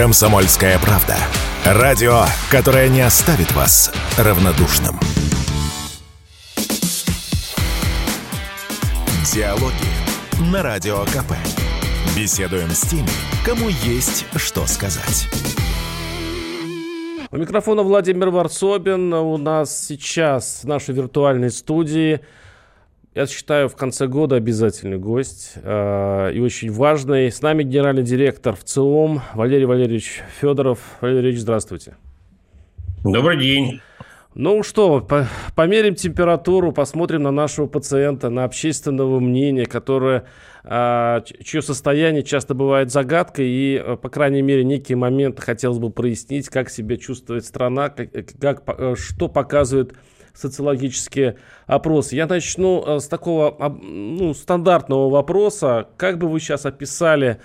Комсомольская правда. Радио, которое не оставит вас равнодушным. Диалоги на Радио КП. Беседуем с теми, кому есть что сказать. У микрофона Владимир Варсобин. У нас сейчас в нашей виртуальной студии я считаю, в конце года обязательный гость э, и очень важный. С нами генеральный директор в ЦИОМ Валерий Валерьевич Федоров. Валерий Валерьевич, здравствуйте. Добрый день. Ну что, по померим температуру, посмотрим на нашего пациента, на общественного мнения, которое, э, чье состояние часто бывает загадкой, и, э, по крайней мере, некие моменты хотелось бы прояснить, как себя чувствует страна, как, как, э, что показывает социологические опросы. Я начну э, с такого ну, стандартного вопроса. Как бы вы сейчас описали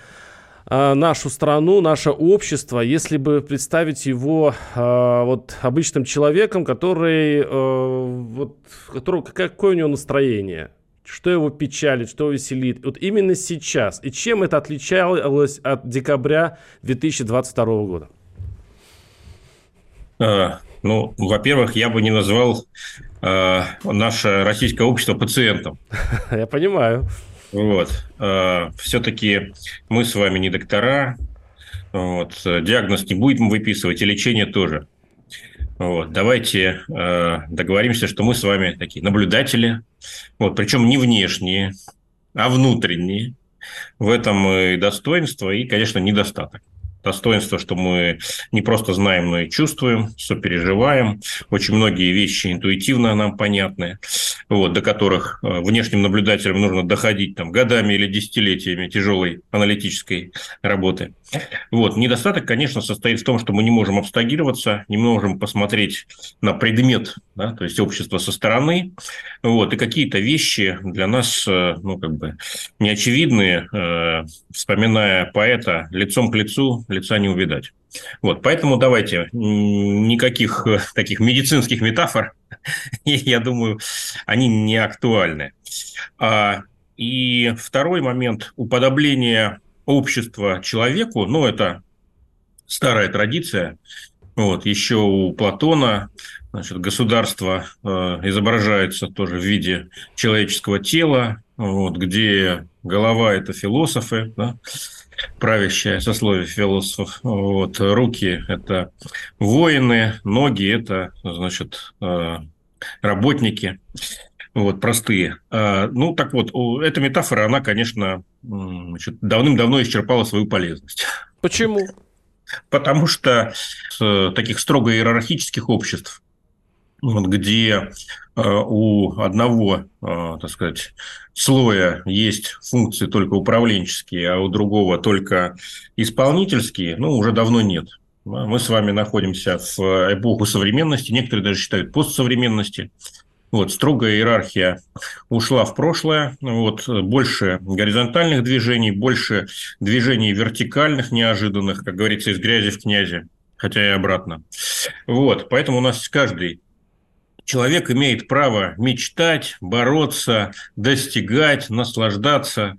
э, нашу страну, наше общество, если бы представить его э, вот обычным человеком, который, вот, который, какое у него настроение, что его печалит, что веселит, вот именно сейчас, и чем это отличалось от декабря 2022 года? Ну, во-первых, я бы не назвал э, наше российское общество пациентом. Я понимаю. Вот. Э, все-таки мы с вами не доктора. Вот. Диагноз не будем выписывать, и лечение тоже. Вот. Давайте э, договоримся, что мы с вами такие наблюдатели, вот. причем не внешние, а внутренние. В этом и достоинство, и, конечно, недостаток достоинство, что мы не просто знаем, но и чувствуем, сопереживаем. Очень многие вещи интуитивно нам понятны, вот, до которых э, внешним наблюдателям нужно доходить там, годами или десятилетиями тяжелой аналитической работы. Вот. Недостаток, конечно, состоит в том, что мы не можем абстрагироваться, не можем посмотреть на предмет, да, то есть общество со стороны, вот, и какие-то вещи для нас, э, ну, как бы, неочевидные, э, вспоминая поэта, лицом к лицу лица не увидать. Вот, поэтому давайте никаких э, таких медицинских метафор, я думаю, они не актуальны. А, и второй момент – уподобление общества человеку, ну, это старая традиция, вот, еще у Платона значит, государство э, изображается тоже в виде человеческого тела, вот, где голова – это философы, да, правящее сословие философов. Вот, руки – это воины, ноги – это, значит, э, работники, вот, простые. А, ну, так вот, эта метафора, она, конечно, давным-давно исчерпала свою полезность. Почему? Потому что с таких строго иерархических обществ, где э, у одного, э, так сказать, слоя есть функции только управленческие, а у другого только исполнительские, ну, уже давно нет. Мы с вами находимся в эпоху современности, некоторые даже считают постсовременности. Вот, строгая иерархия ушла в прошлое. Вот, больше горизонтальных движений, больше движений вертикальных, неожиданных, как говорится, из грязи в князи, хотя и обратно. Вот, поэтому у нас каждый человек имеет право мечтать, бороться, достигать, наслаждаться.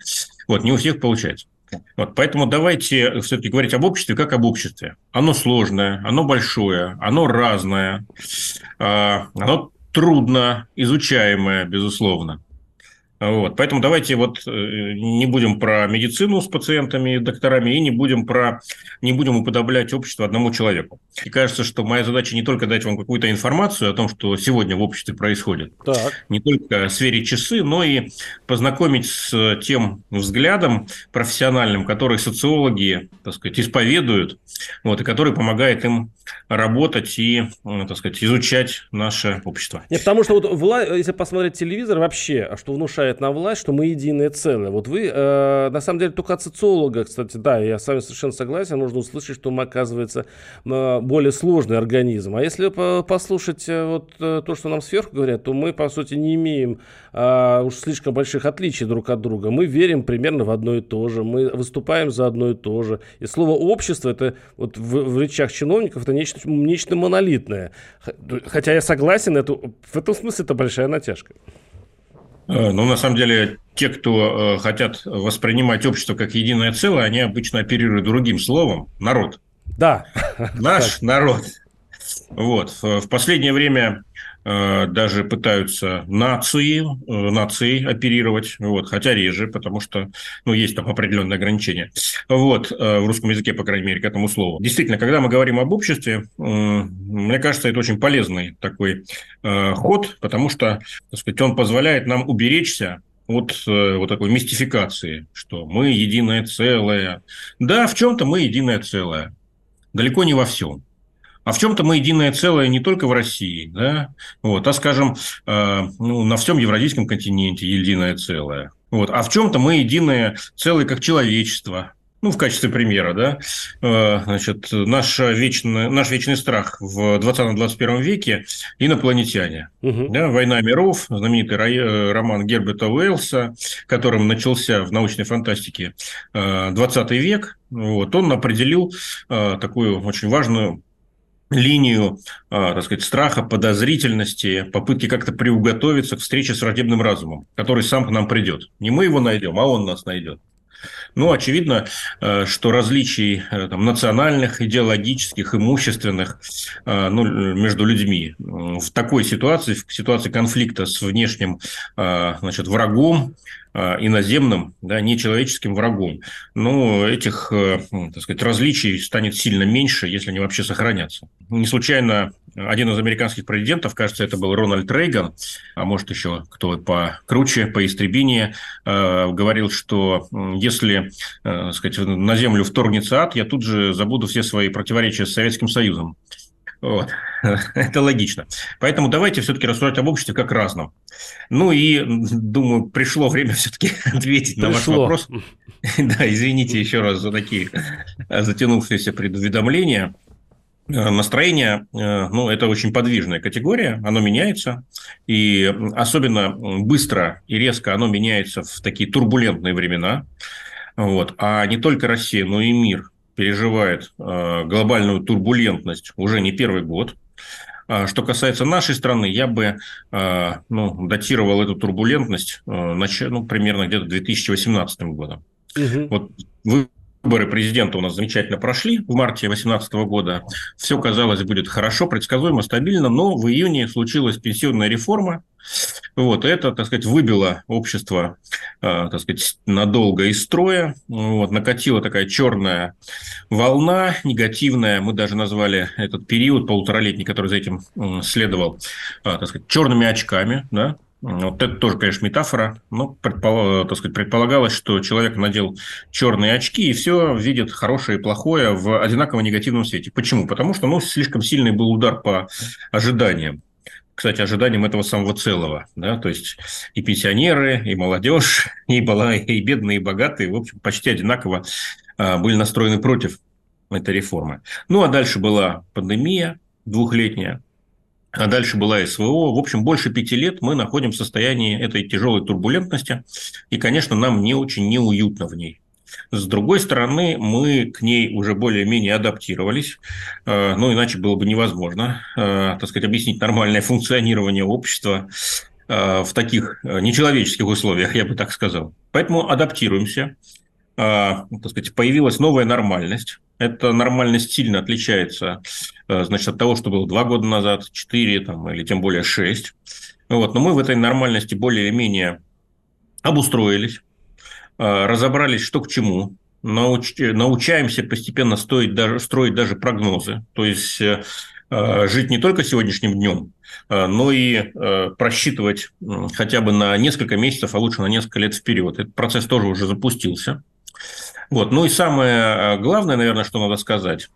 Вот, не у всех получается. Вот, поэтому давайте все-таки говорить об обществе как об обществе. Оно сложное, оно большое, оно разное, а, оно трудно изучаемое, безусловно. Вот. Поэтому давайте вот э, не будем про медицину с пациентами и докторами, и не будем, про, не будем уподоблять общество одному человеку. И кажется, что моя задача не только дать вам какую-то информацию о том, что сегодня в обществе происходит, так. не только сфере часы, но и познакомить с тем взглядом профессиональным, который социологи, так сказать, исповедуют, вот, и который помогает им работать и, э, так сказать, изучать наше общество. Нет, потому что вот, если посмотреть телевизор вообще, что внушает внушает на власть, что мы единое целое. Вот вы, э, на самом деле, только от социолога, кстати, да, я с вами совершенно согласен, нужно услышать, что мы, оказывается, э, более сложный организм. А если послушать э, вот э, то, что нам сверху говорят, то мы, по сути, не имеем э, уж слишком больших отличий друг от друга. Мы верим примерно в одно и то же, мы выступаем за одно и то же. И слово «общество» это вот в, в речах чиновников это нечто, нечто монолитное. Хотя я согласен, это, в этом смысле это большая натяжка. Э, ну, на самом деле, те, кто э, хотят воспринимать общество как единое целое, они обычно оперируют другим словом – народ. Да. Наш народ. Вот. В последнее время даже пытаются нации, э, нации оперировать, вот, хотя реже, потому что ну, есть там определенные ограничения. Вот, э, в русском языке, по крайней мере, к этому слову. Действительно, когда мы говорим об обществе, мне кажется, это очень полезный такой ход, потому что, так сказать, он позволяет нам уберечься от вот такой мистификации, что мы единое целое. Да, в чем-то мы единое целое. Далеко не во всем. А в чем-то мы единое целое не только в России, да, вот, а, скажем, э, ну, на всем евразийском континенте единое целое. Вот. А в чем-то мы единое целое как человечество, ну, в качестве примера, да, э, значит, наш вечный, наш вечный страх в 20-21 веке – инопланетяне. Угу. Да, «Война миров», знаменитый э, роман Герберта Уэллса, которым начался в научной фантастике 20 век, вот, он определил такую очень важную линию, а, так сказать, страха, подозрительности, попытки как-то приуготовиться к встрече с враждебным разумом, который сам к нам придет. Не мы его найдем, а он нас найдет. Ну, очевидно, э, что различий э, там, национальных, идеологических, имущественных э, ну, между людьми в такой ситуации, в ситуации конфликта с внешним значит, врагом, иноземным, да, нечеловеческим врагом. Но этих, так сказать, различий станет сильно меньше, если они вообще сохранятся. Не случайно один из американских президентов, кажется, это был Рональд Рейган, а может еще кто покруче, поистребинее, э, говорил, что если э, сказать, на землю вторгнется ад, я тут же забуду все свои противоречия с Советским Союзом. Вот. Это логично. Поэтому давайте все-таки рассуждать об обществе как разном. Ну и, думаю, пришло время все-таки ответить пришло. на ваш вопрос. Да, извините еще раз за такие затянувшиеся предуведомления. Э, настроение, э, ну, это очень подвижная категория, оно меняется, и особенно быстро и резко оно меняется в такие турбулентные времена. Вот. А не только Россия, но и мир переживает э, глобальную турбулентность уже не первый год. А что касается нашей страны, я бы ну, датировал эту турбулентность ну, примерно где-то 2018 годом. Угу. Вот вы Выборы президента у нас замечательно прошли в марте 2018 года. Все, казалось, будет хорошо, предсказуемо, стабильно, но в июне случилась пенсионная реформа. Вот, это, так сказать, выбило общество, э, так сказать, надолго из строя. Вот, накатила такая черная волна, негативная. Мы даже назвали этот период полуторалетний, который за этим следовал, э, так сказать, черными очками. Да? Вот это тоже, конечно, метафора. Но предполаг, так сказать, предполагалось, что человек надел черные очки и все видит хорошее и плохое в одинаково негативном свете. Почему? Потому что ну, слишком сильный был удар по ожиданиям. Кстати, ожиданиям этого самого целого. Да? То есть и пенсионеры, и молодежь, и, была, и бедные, и богатые, в общем, почти одинаково а, были настроены против этой реформы. Ну, а дальше была пандемия двухлетняя, а дальше была СВО. В общем, больше пяти лет мы находим в состоянии этой тяжелой турбулентности, и, конечно, нам не очень неуютно в ней. С другой стороны, мы к ней уже более-менее адаптировались, но иначе было бы невозможно, э, так сказать, объяснить нормальное функционирование общества э, в таких нечеловеческих условиях, я бы так сказал. Поэтому адаптируемся, так сказать, появилась новая нормальность, эта нормальность сильно отличается э, значит, от того, что было два года назад, четыре там, или тем более шесть. Вот. Но мы в этой нормальности более-менее обустроились, э, разобрались, что к чему, науч... научаемся постепенно стоить даже, строить даже прогнозы. То есть э, жить не только сегодняшним днем, но и просчитывать хотя бы на несколько месяцев, а лучше на несколько лет вперед. Этот процесс тоже уже запустился. Вот. Ну и самое э, главное, наверное, что надо сказать,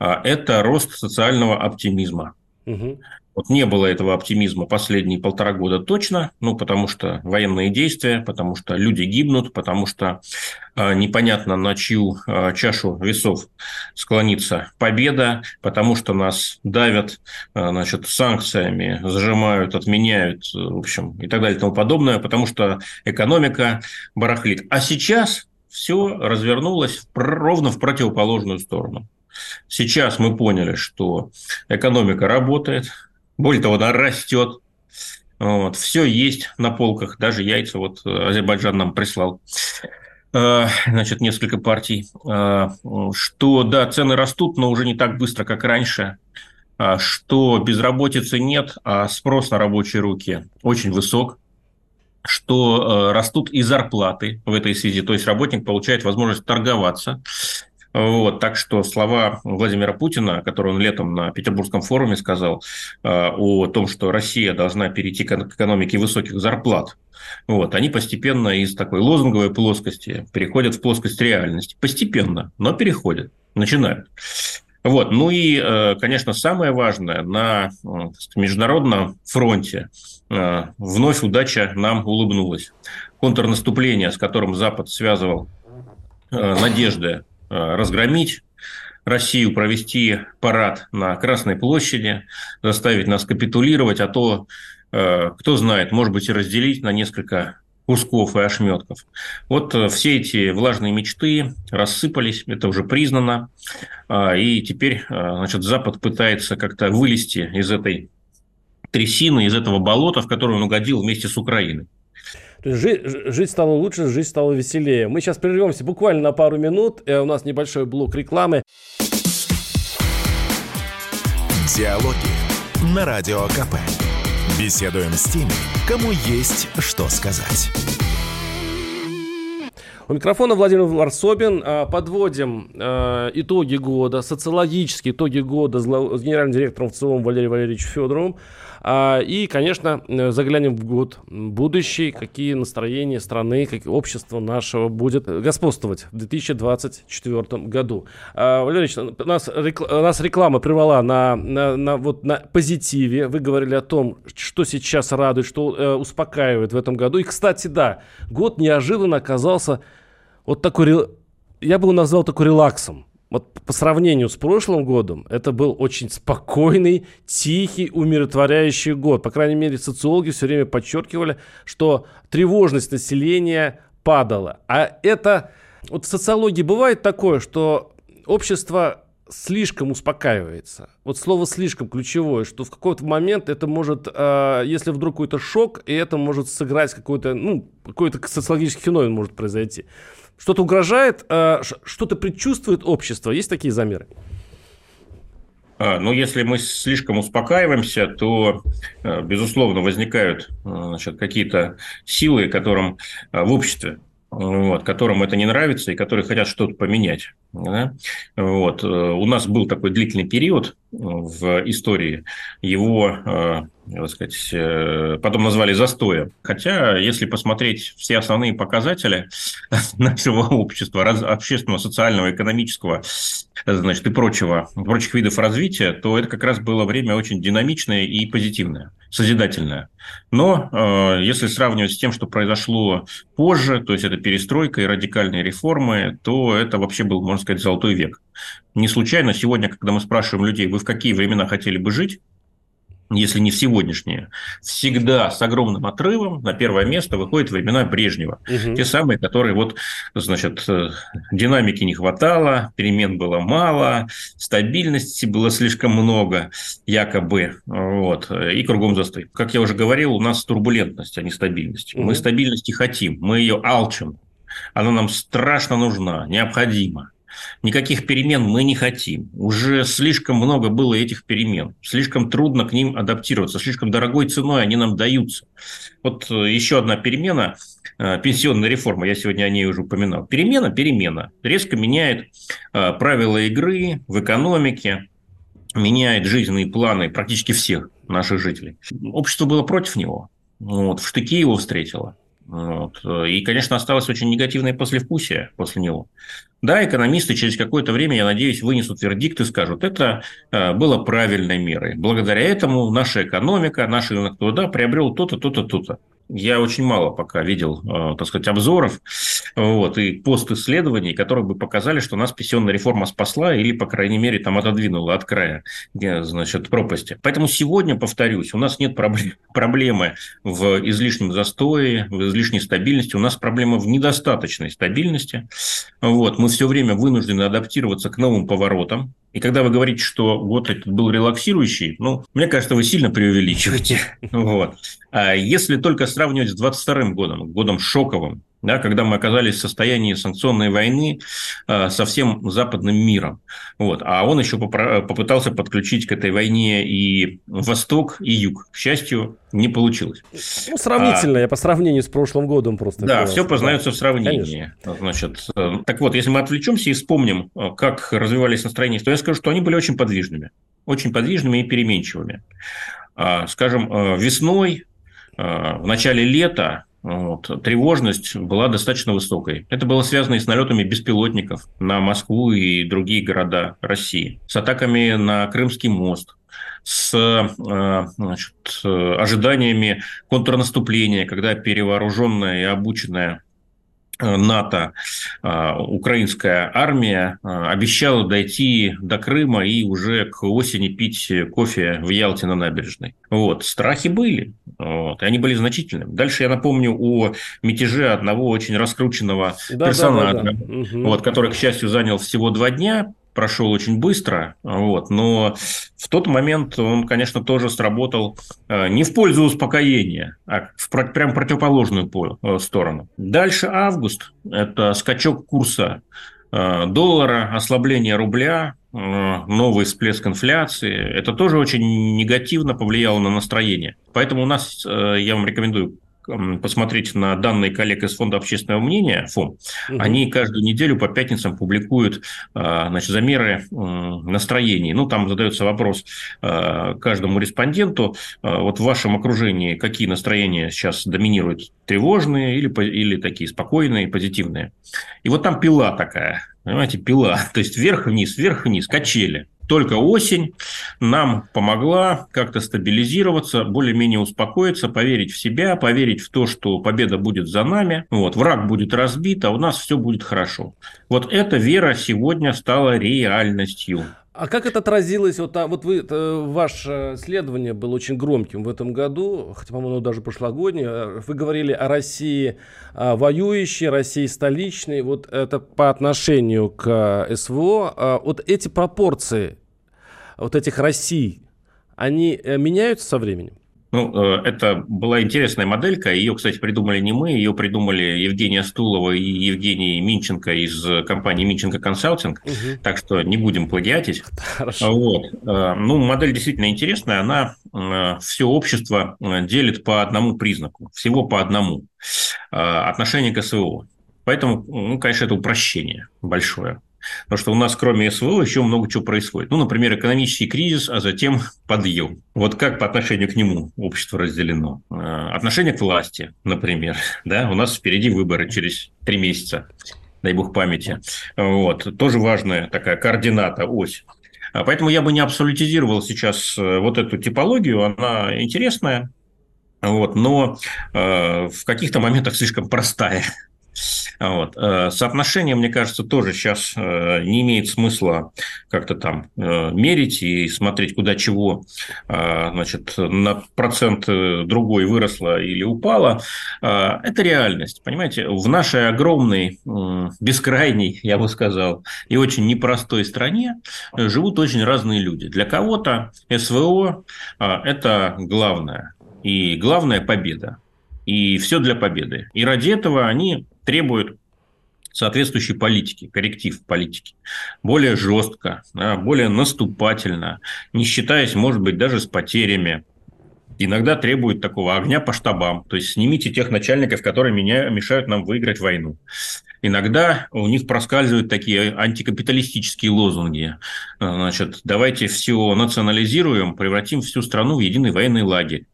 э, это рост социального оптимизма. Угу. Вот не было этого оптимизма последние полтора года точно, ну, потому что военные действия, потому что люди гибнут, потому что э, непонятно, на чью э, чашу весов склонится победа, потому что нас давят э, значит, санкциями, зажимают, отменяют, в общем, и так далее и тому подобное, потому что экономика барахлит. А сейчас все развернулось ровно в противоположную сторону. Сейчас мы поняли, что экономика работает, более того, она растет. Вот, все есть на полках, даже яйца вот Азербайджан нам прислал. э, значит, несколько партий, э, что, да, цены растут, но уже не так быстро, как раньше, а что безработицы нет, а спрос на рабочие руки очень высок, что растут и зарплаты в этой связи, то есть работник получает возможность торговаться, вот, так что слова Владимира Путина, которые он летом на Петербургском форуме сказал э, о том, что Россия должна перейти к экономике высоких зарплат, вот, они постепенно из такой лозунговой плоскости переходят в плоскость реальности. Постепенно, но переходят, начинают. Вот. Ну и, э, конечно, самое важное, на международном фронте э, вновь удача нам улыбнулась. Контрнаступление, с которым Запад связывал надежды Э, разгромить Россию, провести парад на Красной площади, заставить нас капитулировать, а то, кто знает, может быть, и разделить на несколько кусков и ошметков. Вот э, все эти влажные мечты рассыпались, это уже признано, а, и теперь значит, Запад пытается как-то вылезти из этой трясины, из этого болота, в которое он угодил вместе с Украиной. То есть жить, жить стало лучше, жизнь стала веселее. Мы сейчас прервемся буквально на пару минут. У нас небольшой блок рекламы. Диалоги на Радио КП. Беседуем с теми, кому есть что сказать. У микрофона Владимир Варсобин. А, подводим э, итоги года, социологические итоги года с генеральным директором в целом Валерием Валерьевичем Федоровым. А, и, конечно, э, заглянем в год будущий, какие настроения страны, как общество нашего будет господствовать в 2024 году. А, Валерий Ильич, нас, нас реклама прервала на, на, на, вот, на позитиве. Вы говорили о том, что сейчас радует, что э, успокаивает в этом году. И, кстати, да, год неожиданно оказался вот такой, я бы его назвал такой релаксом вот по сравнению с прошлым годом, это был очень спокойный, тихий, умиротворяющий год. По крайней мере, социологи все время подчеркивали, что тревожность населения падала. А это... Вот в социологии бывает такое, что общество слишком успокаивается. Вот слово слишком ключевое, что в какой-то момент это может, э, если вдруг какой-то шок, и это может сыграть какой-то, ну, какой-то социологический феномен может произойти. Что-то угрожает, э, что-то предчувствует общество. Есть такие замеры? А, ну, если мы слишком успокаиваемся, то, э, безусловно, возникают э, какие-то силы, которым в обществе вот, которым это не нравится и которые хотят что-то поменять. Да? Вот. У нас был такой длительный период в истории. Его так сказать, э, потом назвали застоем. Хотя, если посмотреть все основные показатели нашего общества, общественного, социального, экономического, значит, и прочего, прочих видов развития, то это как раз было время очень динамичное и позитивное, созидательное. Но э, если сравнивать с тем, что произошло позже, то есть это перестройка и радикальные реформы, то это вообще был, можно сказать, золотой век. Не случайно сегодня, когда мы спрашиваем людей, вы в какие времена хотели бы жить, если не в сегодняшние, всегда с огромным отрывом на первое место выходят времена Брежнева. Угу. Те самые, которые вот, значит, э, динамики не хватало, перемен было мало, стабильности было слишком много, якобы, вот, и кругом застой. Как я уже говорил, у нас турбулентность, а не стабильность. Угу. Мы стабильности хотим, мы ее алчим. Она нам страшно нужна, необходима. Никаких перемен мы не хотим. Уже слишком много было этих перемен. Слишком трудно к ним адаптироваться. Слишком дорогой ценой они нам даются. Вот э, еще одна перемена э, пенсионная реформа, я сегодня о ней уже упоминал. Перемена, перемена. Резко меняет э, правила игры в экономике, меняет жизненные планы практически всех наших жителей. Общество было против него. Вот, в штыки его встретило. Вот. И, конечно, осталось очень негативное послевкусие после него. Да, экономисты через какое-то время, я надеюсь, вынесут вердикт и скажут, это э, было правильной мерой. Благодаря этому наша экономика, наш рынок труда приобрел то-то, то-то, то-то. Я очень мало пока видел, э, так сказать, обзоров вот, и пост-исследований, которые бы показали, что нас пенсионная реформа спасла или, по крайней мере, там отодвинула от края значит, пропасти. Поэтому сегодня, повторюсь, у нас нет проблем, проблемы в излишнем застое, в излишней стабильности. У нас проблема в недостаточной стабильности. Вот, мы все время вынуждены адаптироваться к новым поворотам. И когда вы говорите, что год этот был релаксирующий, ну, мне кажется, вы сильно преувеличиваете. Вот. А если только сравнивать с 22 годом, годом шоковым, да, когда мы оказались в состоянии санкционной войны э, со всем западным миром. Вот. А он еще попытался подключить к этой войне и Восток, и Юг. К счастью, не получилось. Ну, сравнительно, а, я по сравнению с прошлым годом просто. Да, все познается да. в сравнении. Конечно. Значит, э, так вот, если мы отвлечемся и вспомним, э, как развивались настроения, то я скажу, что они были очень подвижными. Очень подвижными и переменчивыми. А, скажем, весной, в начале лета вот. Тревожность была достаточно высокой. Это было связано и с налетами беспилотников на Москву и другие города России, с атаками на Крымский мост, с э, значит, ожиданиями контрнаступления, когда перевооруженная и обученная Э, НАТО, э, украинская армия э, обещала дойти до Крыма и уже к осени пить кофе в Ялте на набережной. Вот. Страхи были, вот. и они были значительными. Дальше я напомню о мятеже одного очень раскрученного да, персонажа, да, да, да. Вот, который, к счастью, занял всего два дня прошел очень быстро, вот, но в тот момент он, конечно, тоже сработал э, не в пользу успокоения, а в прям противоположную э, сторону. Дальше август – это скачок курса э, доллара, ослабление рубля, новый всплеск инфляции. Это тоже очень негативно повлияло на настроение. Поэтому у нас, я вам рекомендую посмотреть на данные коллег из Фонда общественного мнения, ФОМ, угу. они каждую неделю по пятницам публикуют а, значит, замеры настроений. Ну, там задается вопрос а, каждому респонденту, а, вот в вашем окружении какие настроения сейчас доминируют, тревожные или, или такие спокойные, позитивные. И вот там пила такая, понимаете, пила, то есть вверх-вниз, вверх-вниз, качели только осень нам помогла как-то стабилизироваться, более-менее успокоиться, поверить в себя, поверить в то, что победа будет за нами, вот, враг будет разбит, а у нас все будет хорошо. Вот эта вера сегодня стала реальностью. А как это отразилось? Вот, а, вот вы, это, ваше исследование было очень громким в этом году, хотя, по-моему, даже прошлогоднее. Вы говорили о России а, воюющей, России столичной. Вот это по отношению к а, СВО. А, вот эти пропорции вот этих Россий, они э, меняются со временем? Ну, э, это была интересная моделька. Ее, кстати, придумали не мы, ее придумали Евгения Стулова и Евгений Минченко из компании Минченко Консалтинг. Угу. Так что не будем плагиатить. Хорошо. Вот. Э, ну, модель действительно интересная. Она э, все общество делит по одному признаку. Всего по одному. Отношение к СВО. Поэтому, ну, конечно, это упрощение большое. Потому что у нас, кроме СВО, еще много чего происходит. Ну, например, экономический кризис, а затем подъем. Вот как по отношению к нему общество разделено? А, отношение к власти, например. Да? У нас впереди выборы через три месяца, дай бог памяти. Вот. Тоже важная такая координата, ось. А поэтому я бы не абсолютизировал сейчас э, вот эту типологию, она интересная, вот, но э, в каких-то моментах слишком простая. Вот. Э, соотношение, мне кажется, тоже сейчас э, не имеет смысла как-то там э, мерить и смотреть, куда чего значит, на процент другой выросло или упало. Это реальность. Понимаете, в нашей огромной, бескрайней, я бы сказал, и очень непростой стране живут очень разные люди. Для кого-то СВО – это главное. И главная победа. И все для победы. И ради этого они требуют соответствующей политики, корректив политики. Более жестко, да, более наступательно, не считаясь, может быть, даже с потерями. Иногда требует такого огня по штабам. То есть снимите тех начальников, которые меня мешают нам выиграть войну. Иногда у них проскальзывают такие антикапиталистические лозунги. Значит, давайте все национализируем, превратим всю страну в единый военный лагерь.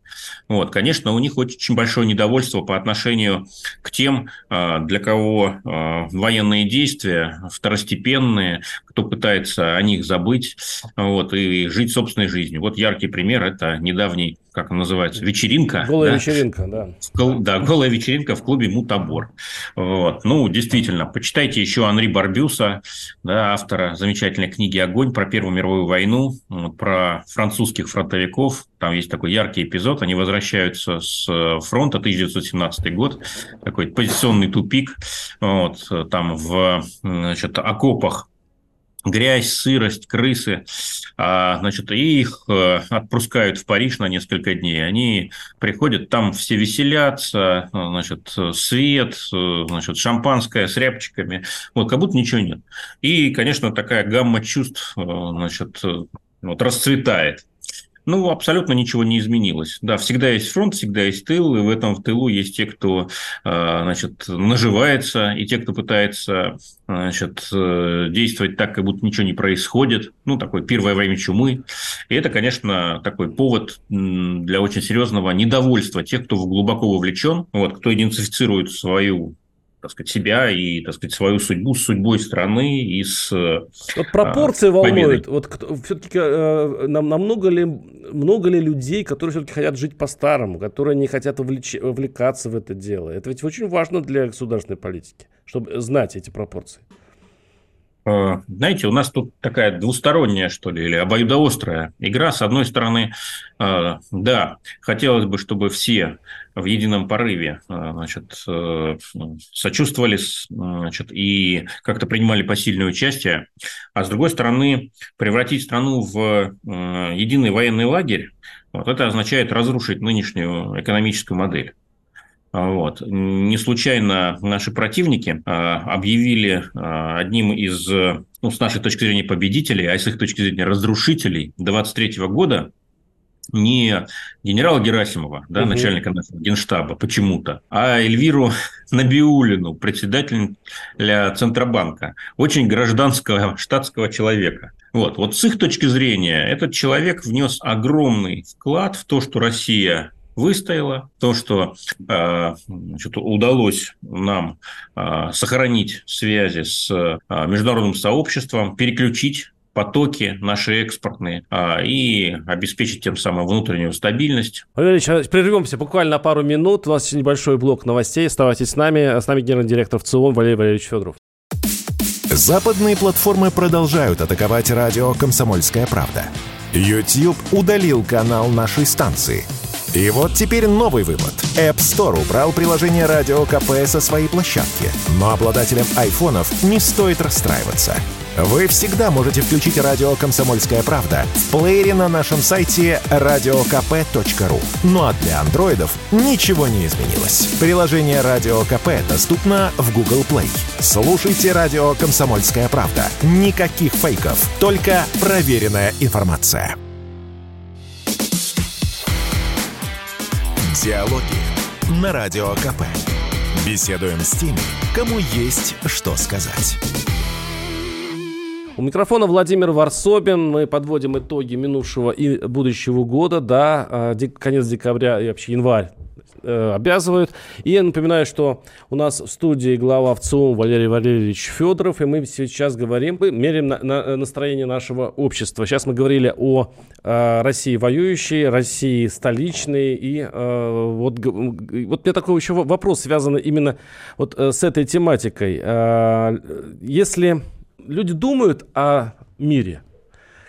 Вот, конечно, у них очень большое недовольство по отношению к тем, а, для кого а, военные действия второстепенные, кто пытается о них забыть вот, и жить собственной жизнью. Вот яркий пример – это недавний, как он называется, вечеринка. Голая да? вечеринка, да. Да, голая вечеринка в клубе «Мутабор». Вот. Ну, действительно, почитайте еще Анри Барбюса, да, автора замечательной книги «Огонь» про Первую мировую войну, про французских фронтовиков. Там есть такой яркий эпизод. Они возвращаются с фронта, 1917 год, такой позиционный тупик. Вот, там в значит, окопах грязь, сырость, крысы, а, значит, и их э, отпускают в Париж на несколько дней. Они приходят, там все веселятся, значит, свет, э, значит, шампанское с рябчиками, вот, как будто ничего нет. И, конечно, такая гамма чувств, э, значит, вот, расцветает. Ну, абсолютно ничего не изменилось. Да, всегда есть фронт, всегда есть тыл, и в этом в тылу есть те, кто, а, значит, наживается, и те, кто пытается, значит, э, действовать так, как будто ничего не происходит. Ну, такое первое время чумы. И это, конечно, такой повод для очень серьезного недовольства тех, кто глубоко вовлечен, вот, кто идентифицирует свою так сказать, себя и, так сказать, свою судьбу с судьбой страны и с Вот пропорции а, волнуют. Вот все-таки э, нам, намного ли, много ли людей, которые все-таки хотят жить по-старому, которые не хотят вовлеч, вовлекаться в это дело? Это ведь очень важно для государственной политики, чтобы знать эти пропорции. Э, знаете, у нас тут такая двусторонняя, что ли, или обоюдоострая игра. С одной стороны, э, да, хотелось бы, чтобы все в едином порыве э, значит, сочувствовали значит, и как-то принимали посильное участие. А с другой стороны, превратить страну в единый военный лагерь, вот это означает разрушить нынешнюю экономическую модель. Вот. Не случайно наши противники а, объявили а, одним из, ну, с нашей точки зрения, победителей, а с их точки зрения, разрушителей 23 года не генерала Герасимова, да, угу. начальника нашего генштаба, почему-то, а Эльвиру Набиулину, председателя Центробанка, очень гражданского штатского человека. Вот, вот с их точки зрения этот человек внес огромный вклад в то, что Россия выстояла, то, что э, значит, удалось нам э, сохранить связи с э, международным сообществом, переключить потоки наши экспортные а, и обеспечить тем самым внутреннюю стабильность. Валерий Ильич, прервемся буквально на пару минут. У нас небольшой блок новостей. Оставайтесь с нами. С нами генеральный директор ВЦИОМ Валерий Валерьевич Федоров. Западные платформы продолжают атаковать радио «Комсомольская правда». YouTube удалил канал нашей станции – и вот теперь новый вывод. App Store убрал приложение Радио КП со своей площадки. Но обладателям айфонов не стоит расстраиваться. Вы всегда можете включить радио «Комсомольская правда» в плеере на нашем сайте radiokp.ru. Ну а для андроидов ничего не изменилось. Приложение «Радио КП» доступно в Google Play. Слушайте радио «Комсомольская правда». Никаких фейков, только проверенная информация. Диалоги на Радио КП. Беседуем с теми, кому есть что сказать. У микрофона Владимир Варсобин. Мы подводим итоги минувшего и будущего года, да, а, конец декабря и вообще январь э, обязывают. И я напоминаю, что у нас в студии глава ВЦИОМ Валерий Валерьевич Федоров, и мы сейчас говорим, мы меряем на, на настроение нашего общества. Сейчас мы говорили о э, России воюющей, России столичной, и э, вот, вот меня такой еще вопрос, связанный именно вот э, с этой тематикой. Э, если люди думают о мире,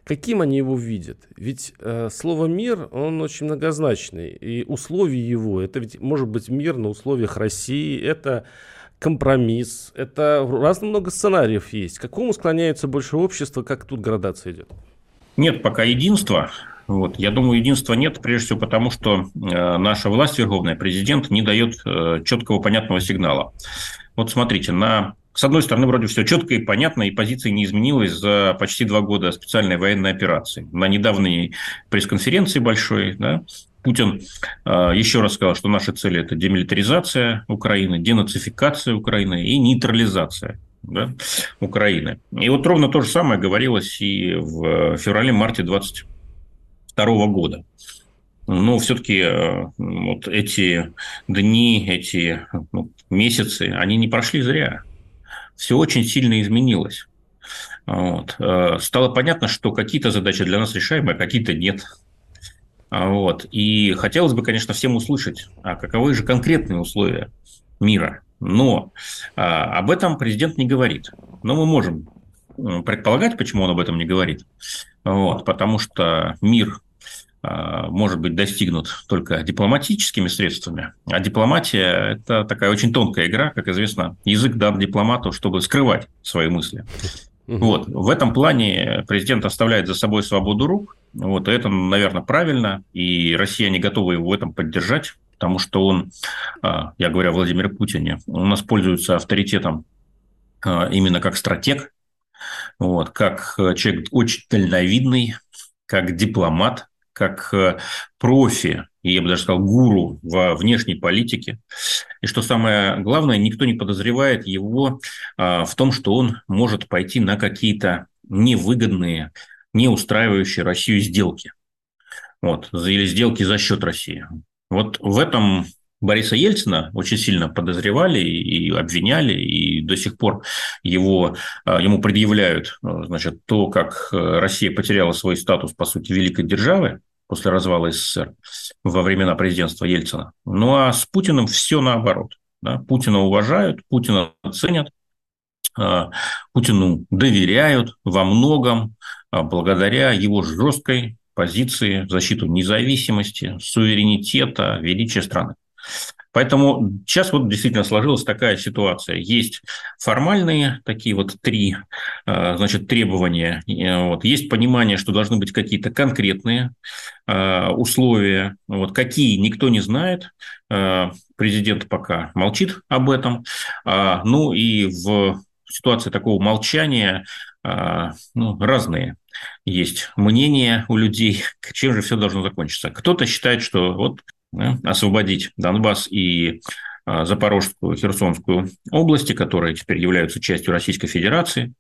каким они его видят. Ведь э, слово «мир», он очень многозначный. И условия его, это ведь может быть мир на условиях России, это компромисс, это разно много сценариев есть. К какому склоняется больше общество, как тут градация идет? Нет пока единства. Вот. Я думаю, единства нет, прежде всего потому, что э, наша власть верховная, президент, не дает э, четкого, понятного сигнала. Вот смотрите, на с одной стороны, вроде все четко и понятно, и позиция не изменилась за почти два года специальной военной операции. На недавней пресс-конференции большой да, Путин э, еще раз сказал, что наши цели – это демилитаризация Украины, денацификация Украины и нейтрализация да, Украины. И вот ровно то же самое говорилось и в феврале-марте 2022 года. Но все-таки э, вот эти дни, эти ну, месяцы, они не прошли зря все очень сильно изменилось. Вот. Э, стало понятно, что какие-то задачи для нас решаемы, а какие-то нет. Вот. И хотелось бы, конечно, всем услышать, а каковы же конкретные условия мира. Но а, об этом президент не говорит. Но мы можем предполагать, почему он об этом не говорит. Вот, потому что мир а, может быть достигнут только дипломатическими средствами. А дипломатия – это такая очень тонкая игра, как известно, язык дан дипломату, чтобы скрывать свои мысли. Угу. Вот. В этом плане президент оставляет за собой свободу рук. Вот. это, наверное, правильно. И россияне готовы его в этом поддержать, потому что он, а, я говорю о Владимире Путине, у нас пользуется авторитетом а, именно как стратег, вот, как человек очень дальновидный, как дипломат, как э, профи, и я бы даже сказал гуру во внешней политике. И что самое главное, никто не подозревает его а, в том, что он может пойти на какие-то невыгодные, не устраивающие Россию сделки. Вот, или сделки за счет России. Вот в этом Бориса Ельцина очень сильно подозревали и обвиняли, до сих пор его, а, ему предъявляют значит, то, как э, Россия потеряла свой статус, по сути, великой державы после развала СССР во времена президентства Ельцина. Ну а с Путиным все наоборот. Да? Путина уважают, Путина ценят, Путину доверяют во многом а, благодаря его жесткой позиции в защиту независимости, суверенитета, величия страны. Поэтому сейчас вот действительно сложилась такая ситуация. Есть формальные такие вот три э, значит, требования. Вот. Есть понимание, что должны быть какие-то конкретные э, условия. Вот. Какие, никто не знает. Э, президент пока молчит об этом. А, ну и в ситуации такого молчания ну, разные есть мнения у людей, чем же все должно закончиться. Кто-то считает, что вот освободить Донбасс и а, Запорожскую, Херсонскую области, которые теперь являются частью Российской Федерации,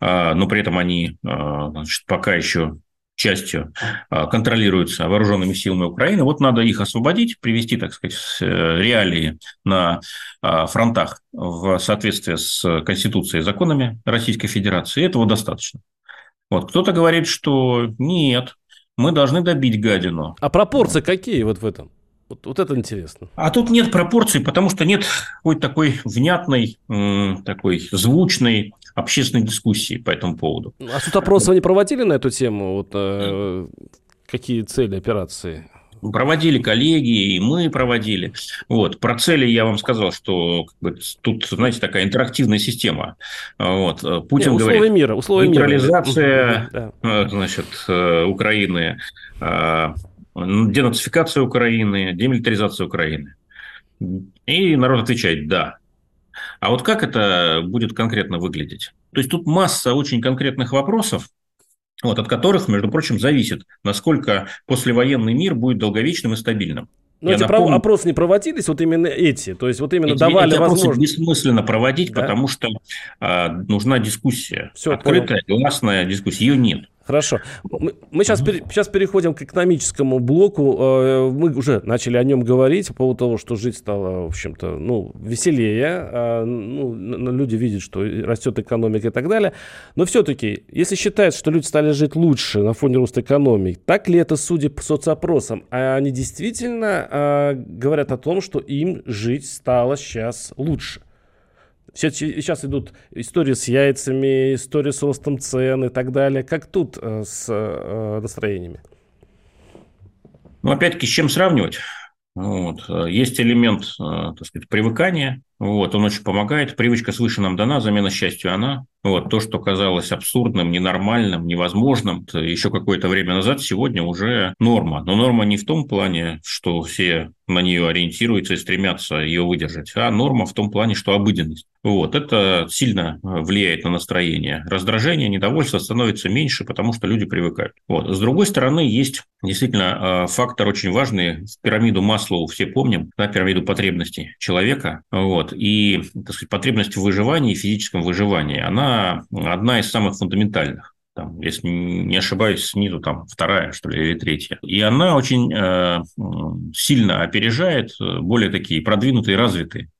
а, но при этом они а, значит, пока еще частью контролируются вооруженными силами Украины. Вот надо их освободить, привести, так сказать, реалии на фронтах в соответствии с Конституцией и законами Российской Федерации. Этого достаточно. Вот кто-то говорит, что нет, мы должны добить гадину. А пропорции какие вот в этом? Вот, вот это интересно. А тут нет пропорций, потому что нет какой-то такой внятной, такой звучной общественной дискуссии по этому поводу. А тут опросы не проводили на эту тему? Вот, э, какие цели операции? Проводили коллеги, и мы проводили. Вот. Про цели я вам сказал, что как бы, тут, знаете, такая интерактивная система. Вот. Путин Нет, говорит, мира, условия нейтрализация мира. Да. значит, э, Украины, а, денацификация Украины, демилитаризация Украины. И народ отвечает «да». А вот как это будет конкретно выглядеть? То есть тут масса очень конкретных вопросов, вот, от которых, между прочим, зависит, насколько послевоенный мир будет долговечным и стабильным. Но эти напомню, опросы не проводились, вот именно эти, то есть вот именно эти, давали эти возможность. бессмысленно проводить, да? потому что а, нужна дискуссия, Все, открытая, понял. гласная дискуссия, ее нет. Хорошо. Мы, сейчас, пере, сейчас переходим к экономическому блоку. Э, мы уже начали о нем говорить по поводу того, что жить стало, в общем-то, ну, веселее. А, ну, люди видят, что растет экономика и так далее. Но все-таки, если считается, что люди стали жить лучше на фоне роста экономики, так ли это, судя по соцопросам? А они действительно а, говорят о том, что им жить стало сейчас лучше? Все, сейчас идут истории с яйцами, истории с ростом цен и так далее. Как тут э, с э, настроениями? Ну, опять-таки, с чем сравнивать? Вот. Есть элемент, э, так сказать, привыкания. Вот. Он очень помогает. Привычка свыше нам дана, замена счастью она. Вот. То, что казалось абсурдным, ненормальным, невозможным еще какое-то время назад, сегодня уже норма. Но норма не в том плане, что все на нее ориентируются и стремятся ее выдержать, а норма в том плане, что обыденность. Вот, это сильно влияет на настроение. Раздражение, недовольство становится меньше, потому что люди привыкают. Вот. С другой стороны, есть действительно а, фактор очень важный. Пирамиду Маслоу все помним, да, пирамиду потребностей человека. Вот. И так сказать, потребность в выживании, физическом выживании, она одна из самых фундаментальных там, если не ошибаюсь, снизу там вторая, что ли, или третья. И она очень э, сильно опережает э, более такие продвинутые, развитые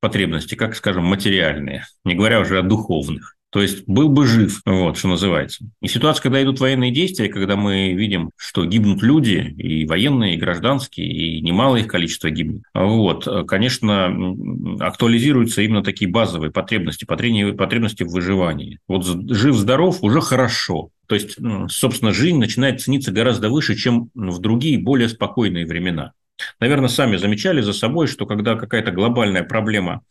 потребности, как, скажем, материальные, не говоря уже о духовных. То есть был бы жив, вот, что называется. И ситуация, когда идут военные действия, когда мы видим, что гибнут люди, и военные, и гражданские, и немалое их количество гибнет, вот, конечно, актуализируются именно такие базовые потребности, потребности в выживании. Вот жив-здоров уже хорошо. То есть, собственно, жизнь начинает цениться гораздо выше, чем в другие, более спокойные времена. Наверное, сами замечали за собой, что когда какая-то глобальная проблема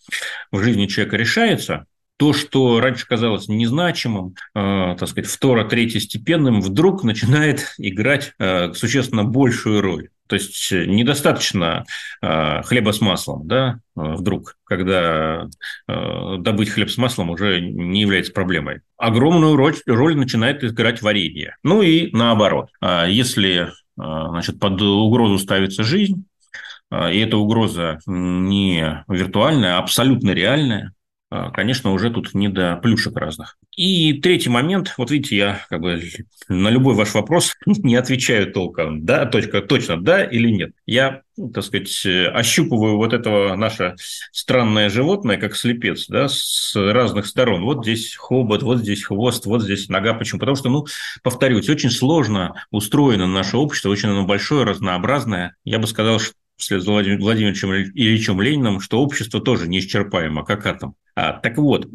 в жизни человека решается, то, что раньше казалось незначимым, э, так сказать, второ-третьестепенным, вдруг начинает играть э, существенно большую роль. То есть недостаточно э, хлеба с маслом, да, э, вдруг, когда э, добыть хлеб с маслом уже не является проблемой. Огромную роль, роль начинает играть варенье. Ну и наоборот. А если значит, под угрозу ставится жизнь, и эта угроза не виртуальная, а абсолютно реальная, конечно, уже тут не до плюшек разных. И третий момент, вот видите, я как бы на любой ваш вопрос не отвечаю толком, да, точка, точно, да или нет. Я, так сказать, ощупываю вот этого наше странное животное, как слепец, да, с разных сторон. Вот здесь хобот, вот здесь хвост, вот здесь нога. Почему? Потому что, ну, повторюсь, очень сложно устроено наше общество, очень оно большое, разнообразное. Я бы сказал, что вслед за Владимиром Ильичем Лениным, что общество тоже неисчерпаемо, как атом. А, так вот,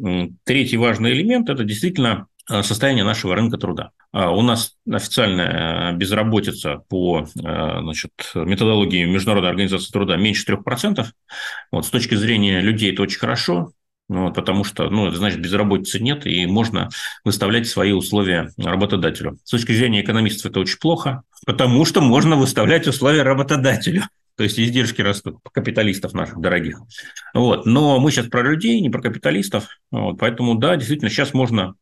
третий важный элемент – это действительно а, состояние нашего рынка труда. А, у нас официальная безработица по значит, методологии Международной организации труда меньше 3%. Вот, с точки зрения людей это очень хорошо, ну, вот, потому что, ну, это значит, безработицы нет, и можно выставлять свои условия работодателю. С точки зрения экономистов это очень плохо, потому что можно выставлять условия работодателю. То есть издержки растут капиталистов наших дорогих. Вот. Но мы сейчас про людей, не про капиталистов. Вот. Поэтому, да, действительно, сейчас можно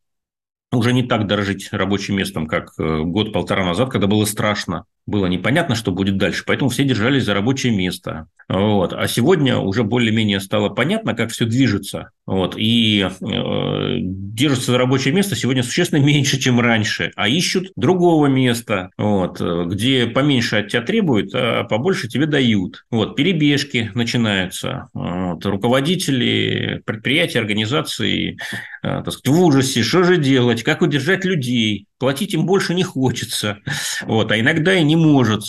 уже не так дорожить рабочим местом, как э, год-полтора назад, когда было страшно было непонятно, что будет дальше, поэтому все держались за рабочее место. Вот. А сегодня уже более-менее стало понятно, как все движется. Вот. И э, держатся за рабочее место сегодня существенно меньше, чем раньше, а ищут другого места, вот, где поменьше от тебя требуют, а побольше тебе дают. Вот. Перебежки начинаются. Вот. Руководители предприятий, организаций э, так сказать, в ужасе, что же делать, как удержать людей, платить им больше не хочется, вот, а иногда и не может.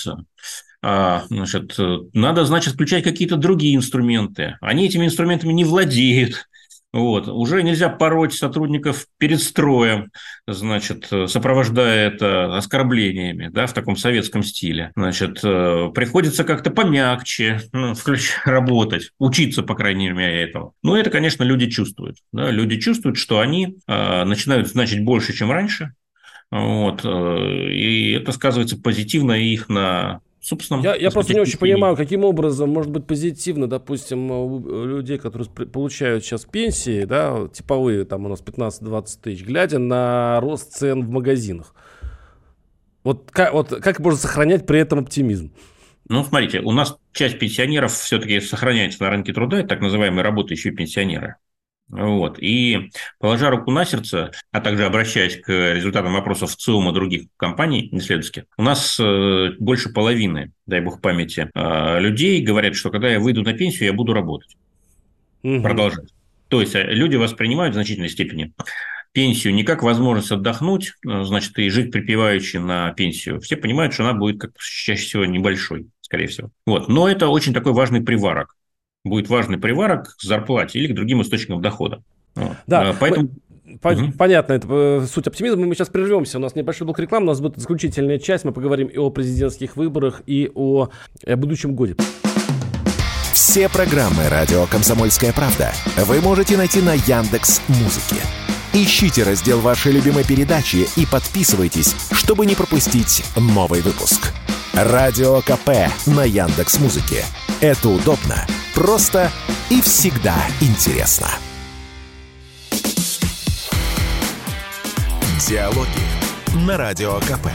А, значит, надо, значит, включать какие-то другие инструменты. Они этими инструментами не владеют. Вот. Уже нельзя пороть сотрудников перед строем, значит, сопровождая это оскорблениями, да, в таком советском стиле. Значит, э, приходится как-то помягче ну, включ, работать, учиться, по крайней мере, этому. Но это, конечно, люди чувствуют. Да, люди чувствуют, что они э, начинают значить больше, чем раньше, вот. Э, и это сказывается позитивно их на собственно. Я, я просто не очень понимаю, каким образом может быть позитивно, допустим, у людей, которые получают сейчас пенсии, да, типовые, там у нас 15-20 тысяч, глядя на рост цен в магазинах. Вот как, вот как можно сохранять при этом оптимизм? Ну, смотрите, у нас часть пенсионеров все-таки сохраняется на рынке труда, это так называемые работающие пенсионеры. Вот. И положа руку на сердце, а также обращаясь к результатам вопросов ЦИОМа других компаний исследовательских, у нас э, больше половины, дай бог памяти, э, людей говорят, что когда я выйду на пенсию, я буду работать, угу. продолжать. То есть э, люди воспринимают в значительной степени пенсию не как возможность отдохнуть, значит, и жить припеваючи на пенсию. Все понимают, что она будет, как чаще всего, небольшой, скорее всего. Вот. Но это очень такой важный приварок будет важный приварок к зарплате или к другим источникам дохода. Да, а, поэтому... По- угу. Понятно, это э, суть оптимизма. Мы сейчас прервемся. У нас небольшой блок рекламы, у нас будет заключительная часть. Мы поговорим и о президентских выборах, и о, о будущем годе. Все программы радио Комсомольская правда вы можете найти на Яндекс Музыке. Ищите раздел вашей любимой передачи и подписывайтесь, чтобы не пропустить новый выпуск. Радио КП на Яндекс Музыке. Это удобно, просто и всегда интересно. Диалоги на Радио КП.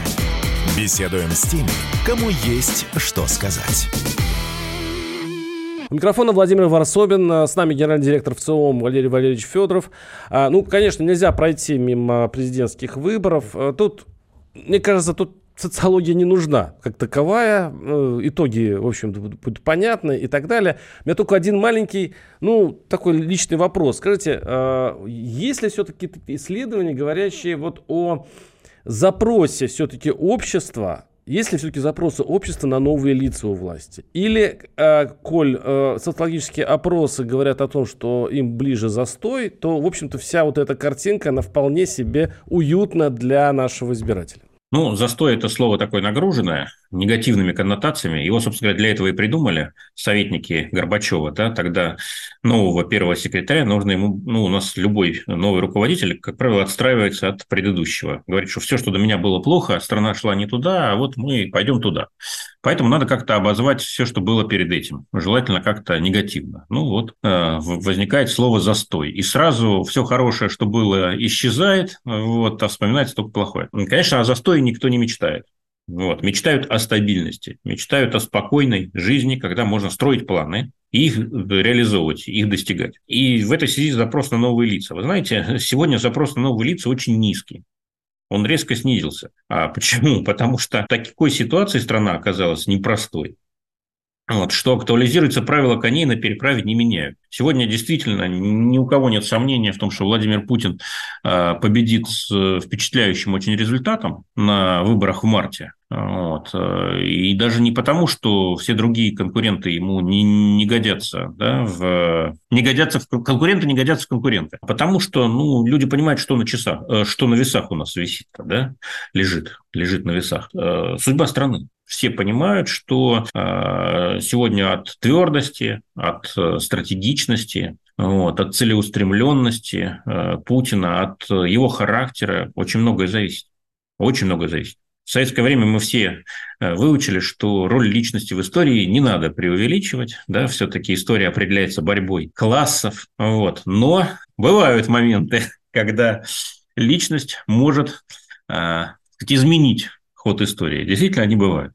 Беседуем с теми, кому есть что сказать. У микрофона Владимир Варсобин. С нами генеральный директор ВЦИОМ Валерий Валерьевич Федоров. А, ну, конечно, нельзя пройти мимо президентских выборов. А, тут, мне кажется, тут социология не нужна как таковая, э, итоги, в общем-то, будут понятны и так далее. У меня только один маленький, ну, такой личный вопрос. Скажите, э, есть ли все-таки исследования, говорящие вот о запросе все-таки общества есть ли все-таки запросы общества на новые лица у власти? Или, э, коль э, социологические опросы говорят о том, что им ближе застой, то, в общем-то, вся вот эта картинка, она вполне себе уютна для нашего избирателя? Ну, застой – это слово такое нагруженное, негативными коннотациями. Его, собственно говоря, для этого и придумали советники Горбачева. Да? Тогда нового первого секретаря нужно ему, ну, у нас любой новый руководитель, как правило, отстраивается от предыдущего. Говорит, что все, что до меня было плохо, страна шла не туда, а вот мы пойдем туда. Поэтому надо как-то обозвать все, что было перед этим. Желательно как-то негативно. Ну вот э, возникает слово «застой». И сразу все хорошее, что было, исчезает, вот, а вспоминается только плохое. Конечно, о застое никто не мечтает. Вот. Мечтают о стабильности, мечтают о спокойной жизни, когда можно строить планы, и их реализовывать, их достигать. И в этой связи запрос на новые лица. Вы знаете, сегодня запрос на новые лица очень низкий. Он резко снизился. А почему? Потому что в такой ситуации страна оказалась непростой. Вот, что актуализируется правила коней на переправе не меняют. Сегодня действительно ни у кого нет сомнения в том, что Владимир Путин а, победит с э, впечатляющим очень результатом на выборах в марте. Вот. Э, и даже не потому, что все другие конкуренты ему не, не годятся, да, в, не годятся в конкуренты, не годятся в конкуренты. А потому что ну, люди понимают, что на часах, э, что на весах у нас висит, да, лежит, лежит на весах. Э, судьба страны. Все понимают, что сегодня от твердости, от стратегичности, вот, от целеустремленности Путина, от его характера очень многое зависит. Очень многое зависит. В советское время мы все э, выучили, что роль личности в истории не надо преувеличивать, да, все-таки история определяется борьбой классов, вот. Но бывают моменты, когда личность может э, изменить ход истории. Действительно, они бывают.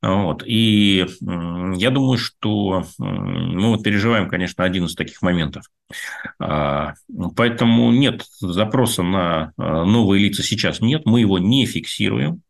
Вот. И я думаю, что мы вот переживаем, конечно, один из таких моментов. А, поэтому нет запроса на э, новые лица сейчас нет, мы его не фиксируем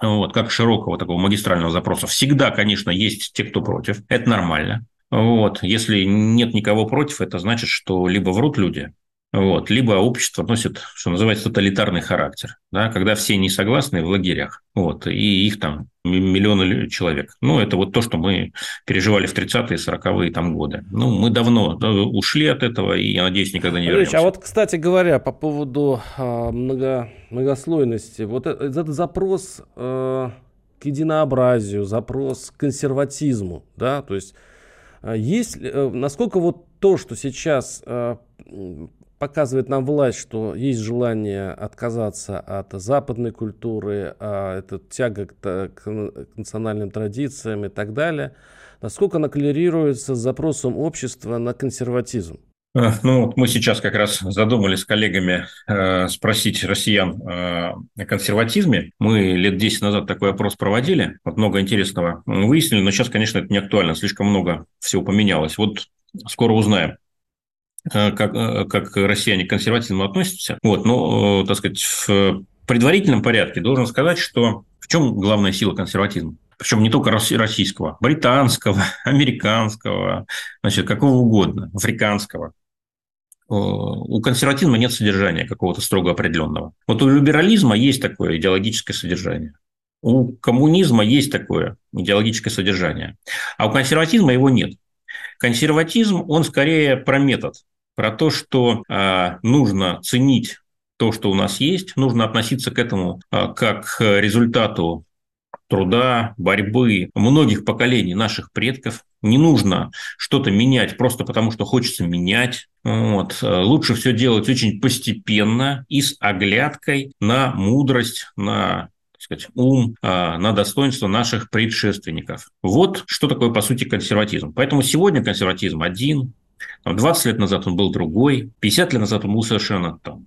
вот, как широкого такого магистрального запроса. Всегда, конечно, есть те, кто против. Это нормально. Вот. Если нет никого против, это значит, что либо врут люди, вот. Либо общество носит, что называется, тоталитарный характер, да, когда все не согласны в лагерях, вот, и их там миллионы человек. Ну, это вот то, что мы переживали в 30-е, 40-е там годы. Ну, мы давно ушли от этого, и, я надеюсь, никогда не вернемся. А вот, кстати говоря, по поводу э, много, многослойности, вот э, этот запрос э, к единообразию, запрос к консерватизму, да, то есть э, есть, э, насколько вот то, что сейчас показывает нам власть, что есть желание отказаться от западной культуры, а это тяга к, к национальным традициям и так далее, насколько она коллерируется с запросом общества на консерватизм? Э, ну, мы сейчас как раз задумались с коллегами э, спросить россиян э, о консерватизме. Мы лет 10 назад такой опрос проводили, вот много интересного выяснили, но сейчас, конечно, это не актуально, слишком много всего поменялось. Вот скоро узнаем, как, э, как россияне к консерватизму относятся. Вот, но, э, так сказать, в предварительном порядке должен сказать, что в чем главная сила консерватизма? Причем не только российского, британского, американского, значит, какого угодно, африканского. У консерватизма нет содержания какого-то строго определенного. Вот у либерализма есть такое идеологическое содержание. У коммунизма есть такое идеологическое содержание. А у консерватизма его нет. Консерватизм, он скорее про метод, про то, что э, нужно ценить то, что у нас есть, нужно относиться к этому э, как к результату труда, борьбы многих поколений наших предков. Не нужно что-то менять просто потому, что хочется менять. Вот. Лучше все делать очень постепенно и с оглядкой на мудрость, на сказать, ум, а, на достоинство наших предшественников. Вот что такое, по сути, консерватизм. Поэтому сегодня консерватизм один, 20 лет назад он был другой, 50 лет назад он был совершенно там,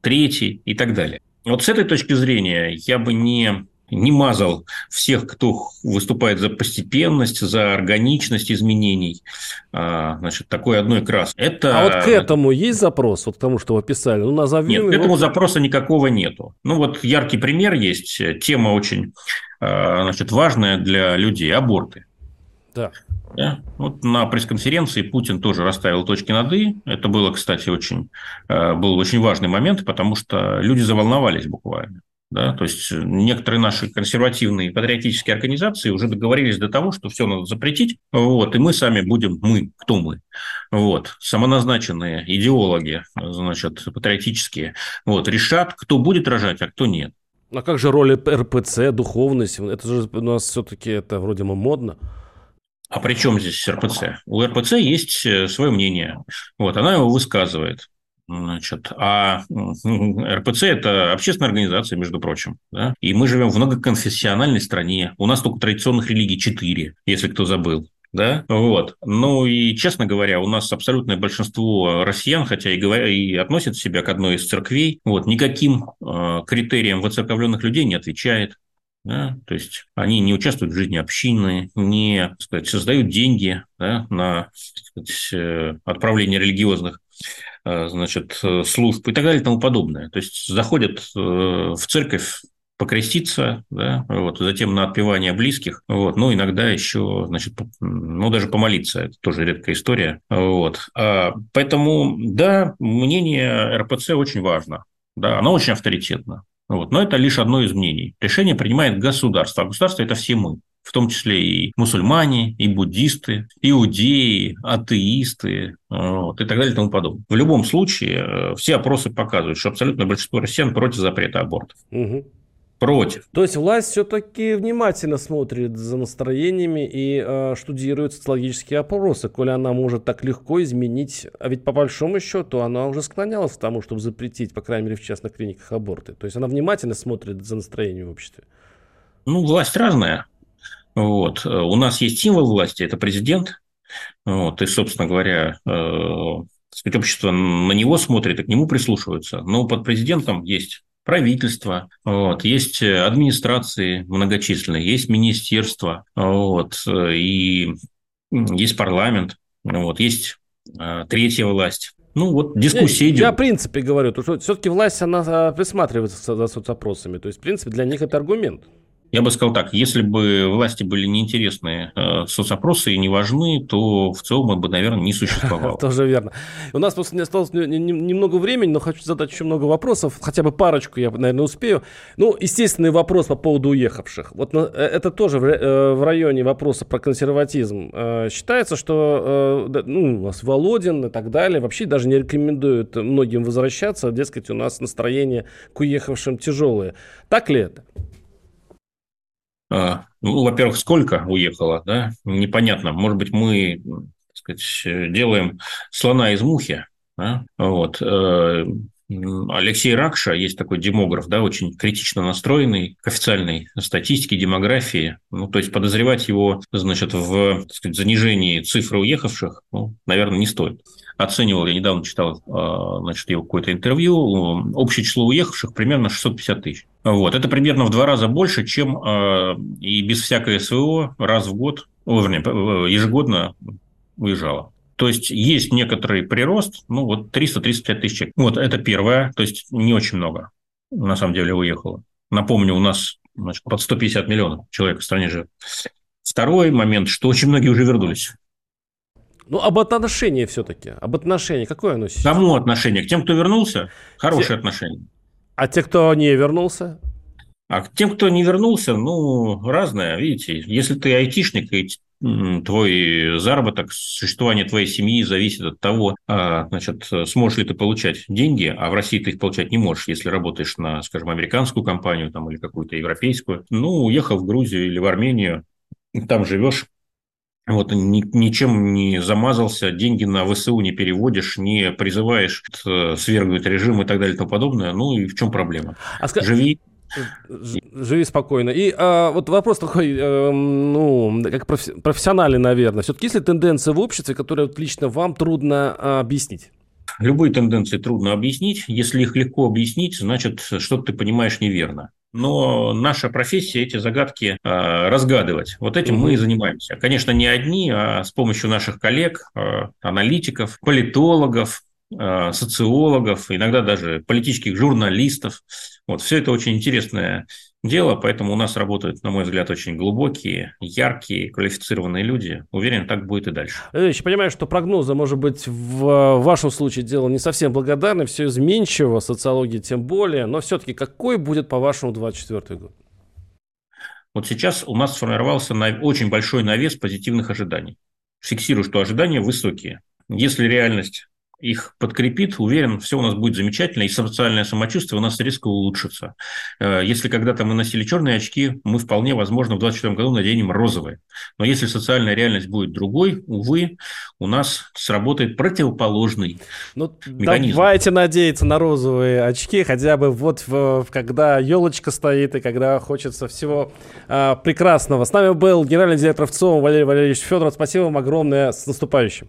третий и так далее. Вот с этой точки зрения я бы не не мазал всех, кто выступает за постепенность, за органичность изменений, а, значит, такой одной крас. Это... А вот к этому есть запрос, вот к тому, что вы писали? Ну, назовем Нет, его... к этому запроса никакого нету. Ну, вот яркий пример есть, тема очень а, значит, важная для людей – аборты. Да. Да? Вот на пресс-конференции Путин тоже расставил точки над «и». Это было, кстати, очень, а, был очень важный момент, потому что люди заволновались буквально. Да? То есть э, некоторые наши консервативные патриотические организации уже договорились до того, что все надо запретить, вот, и мы сами будем, мы, кто мы, вот, самоназначенные идеологи, значит, патриотические, вот, решат, кто будет рожать, а кто нет. А как же роль РПЦ, духовность? Это же у нас все-таки это вроде бы модно. А при чем здесь РПЦ? У РПЦ есть э, свое мнение. Вот, она его высказывает. Значит, а РПЦ – это общественная организация, между прочим. Да? И мы живем в многоконфессиональной стране. У нас только традиционных религий четыре, если кто забыл да, вот. Ну и, честно говоря, у нас абсолютное большинство россиян, хотя и, говоря, и относят себя к одной из церквей, вот, никаким э, критериям воцерковленных людей не отвечает. Да? То есть они не участвуют в жизни общины, не так сказать, создают деньги да, на сказать, э, отправление религиозных э, значит, служб и так далее и тому подобное. То есть заходят э, в церковь покреститься, да, вот, затем на отпевание близких, вот, ну, иногда еще, значит, ну, даже помолиться, это тоже редкая история, вот. А, поэтому, да, мнение РПЦ очень важно, да, оно очень авторитетно, вот, но это лишь одно из мнений. Решение принимает государство, а государство – это все мы в том числе и мусульмане, и буддисты, иудеи, атеисты вот, и так далее и тому подобное. В любом случае, э, все опросы показывают, что абсолютное большинство россиян против запрета абортов. Угу против. То есть власть все-таки внимательно смотрит за настроениями и э, штудирует социологические опросы, коли она может так легко изменить, а ведь по большому счету она уже склонялась к тому, чтобы запретить, по крайней мере, в частных клиниках аборты. То есть она внимательно смотрит за настроением в обществе. Ну, власть разная. Вот. У нас есть символ власти, это президент. Вот. И, собственно говоря, э, сказать, общество на него смотрит и к нему прислушивается. Но под президентом есть правительство, вот, есть администрации многочисленные, есть министерства, вот, и есть парламент, вот, есть а, третья власть. Ну, вот дискуссия идет. Я, в принципе, говорю, что все-таки власть, она а, присматривается за соцопросами. То есть, в принципе, для них это аргумент. Я бы сказал так, если бы власти были неинтересны, э, соцопросы и не важны, то в целом бы, наверное, не существовало. Тоже верно. У нас просто не осталось немного времени, но хочу задать еще много вопросов. Хотя бы парочку я, наверное, успею. Ну, естественный вопрос по поводу уехавших. Вот э, это тоже э, в районе вопроса про консерватизм. Считается, что ну, у нас Володин и так далее вообще даже не рекомендуют многим возвращаться. Дескать, у нас настроение к уехавшим тяжелое. Так ли это? А, ну, во-первых, сколько уехало, да, непонятно. Может быть, мы, так сказать, делаем слона из мухи, да? вот. Э, Алексей Ракша, есть такой демограф, да, очень критично настроенный к официальной статистике, демографии. Ну, то есть подозревать его, значит, в сказать, занижении цифры уехавших, ну, наверное, не стоит. Оценивал, я недавно читал, а, значит, его какое-то интервью, общее число уехавших примерно 650 тысяч. Вот. Это примерно в два раза больше, чем а, и без всякой СВО раз в год, вернее, ежегодно уезжало. То есть есть некоторый прирост, ну вот 335 тысяч. Вот это первое, то есть не очень много на самом деле уехало. Напомню, у нас значит, под 150 миллионов человек в стране живет. Второй момент, что очень многие уже вернулись. Ну, об отношении все-таки. Об отношении. Какое оно сейчас? Кому отношение? К тем, кто вернулся? Хорошее те... отношение. А те, кто не вернулся? А тем, кто не вернулся, ну, разное. Видите, если ты айтишник, и твой заработок, существование твоей семьи зависит от того, а, значит, сможешь ли ты получать деньги, а в России ты их получать не можешь, если работаешь на, скажем, американскую компанию там, или какую-то европейскую. Ну, уехал в Грузию или в Армению, там живешь, вот ни, ничем не замазался, деньги на ВСУ не переводишь, не призываешь э, свергнуть режим и так далее и тому подобное. Ну и в чем проблема? А Живи Живи спокойно. И а, вот вопрос такой, э, ну, как профессиональный, наверное. Все-таки есть ли тенденция в обществе, которая вот лично вам трудно а, объяснить? Любые тенденции трудно объяснить. Если их легко объяснить, значит, что-то ты понимаешь неверно. Но наша профессия эти загадки э, разгадывать. Вот этим мы и занимаемся. Конечно, не одни, а с помощью наших коллег, э, аналитиков, политологов, социологов, иногда даже политических журналистов. Вот, все это очень интересное дело, поэтому у нас работают, на мой взгляд, очень глубокие, яркие, квалифицированные люди. Уверен, так будет и дальше. Я понимаю, что прогнозы, может быть, в вашем случае дело не совсем благодарное, все изменчиво, социология тем более, но все-таки какой будет, по-вашему, 24 год? Вот сейчас у нас сформировался очень большой навес позитивных ожиданий. Фиксирую, что ожидания высокие. Если реальность их подкрепит, уверен, все у нас будет замечательно, и социальное самочувствие у нас резко улучшится. Э, если когда-то мы носили черные очки, мы вполне возможно в 2024 году наденем розовые. Но если социальная реальность будет другой, увы, у нас сработает противоположный ну, механизм. Давайте надеяться на розовые очки, хотя бы вот в, когда елочка стоит и когда хочется всего а, прекрасного. С нами был генеральный директор ВЦО Валерий Валерьевич Федоров. Спасибо вам огромное. С наступающим.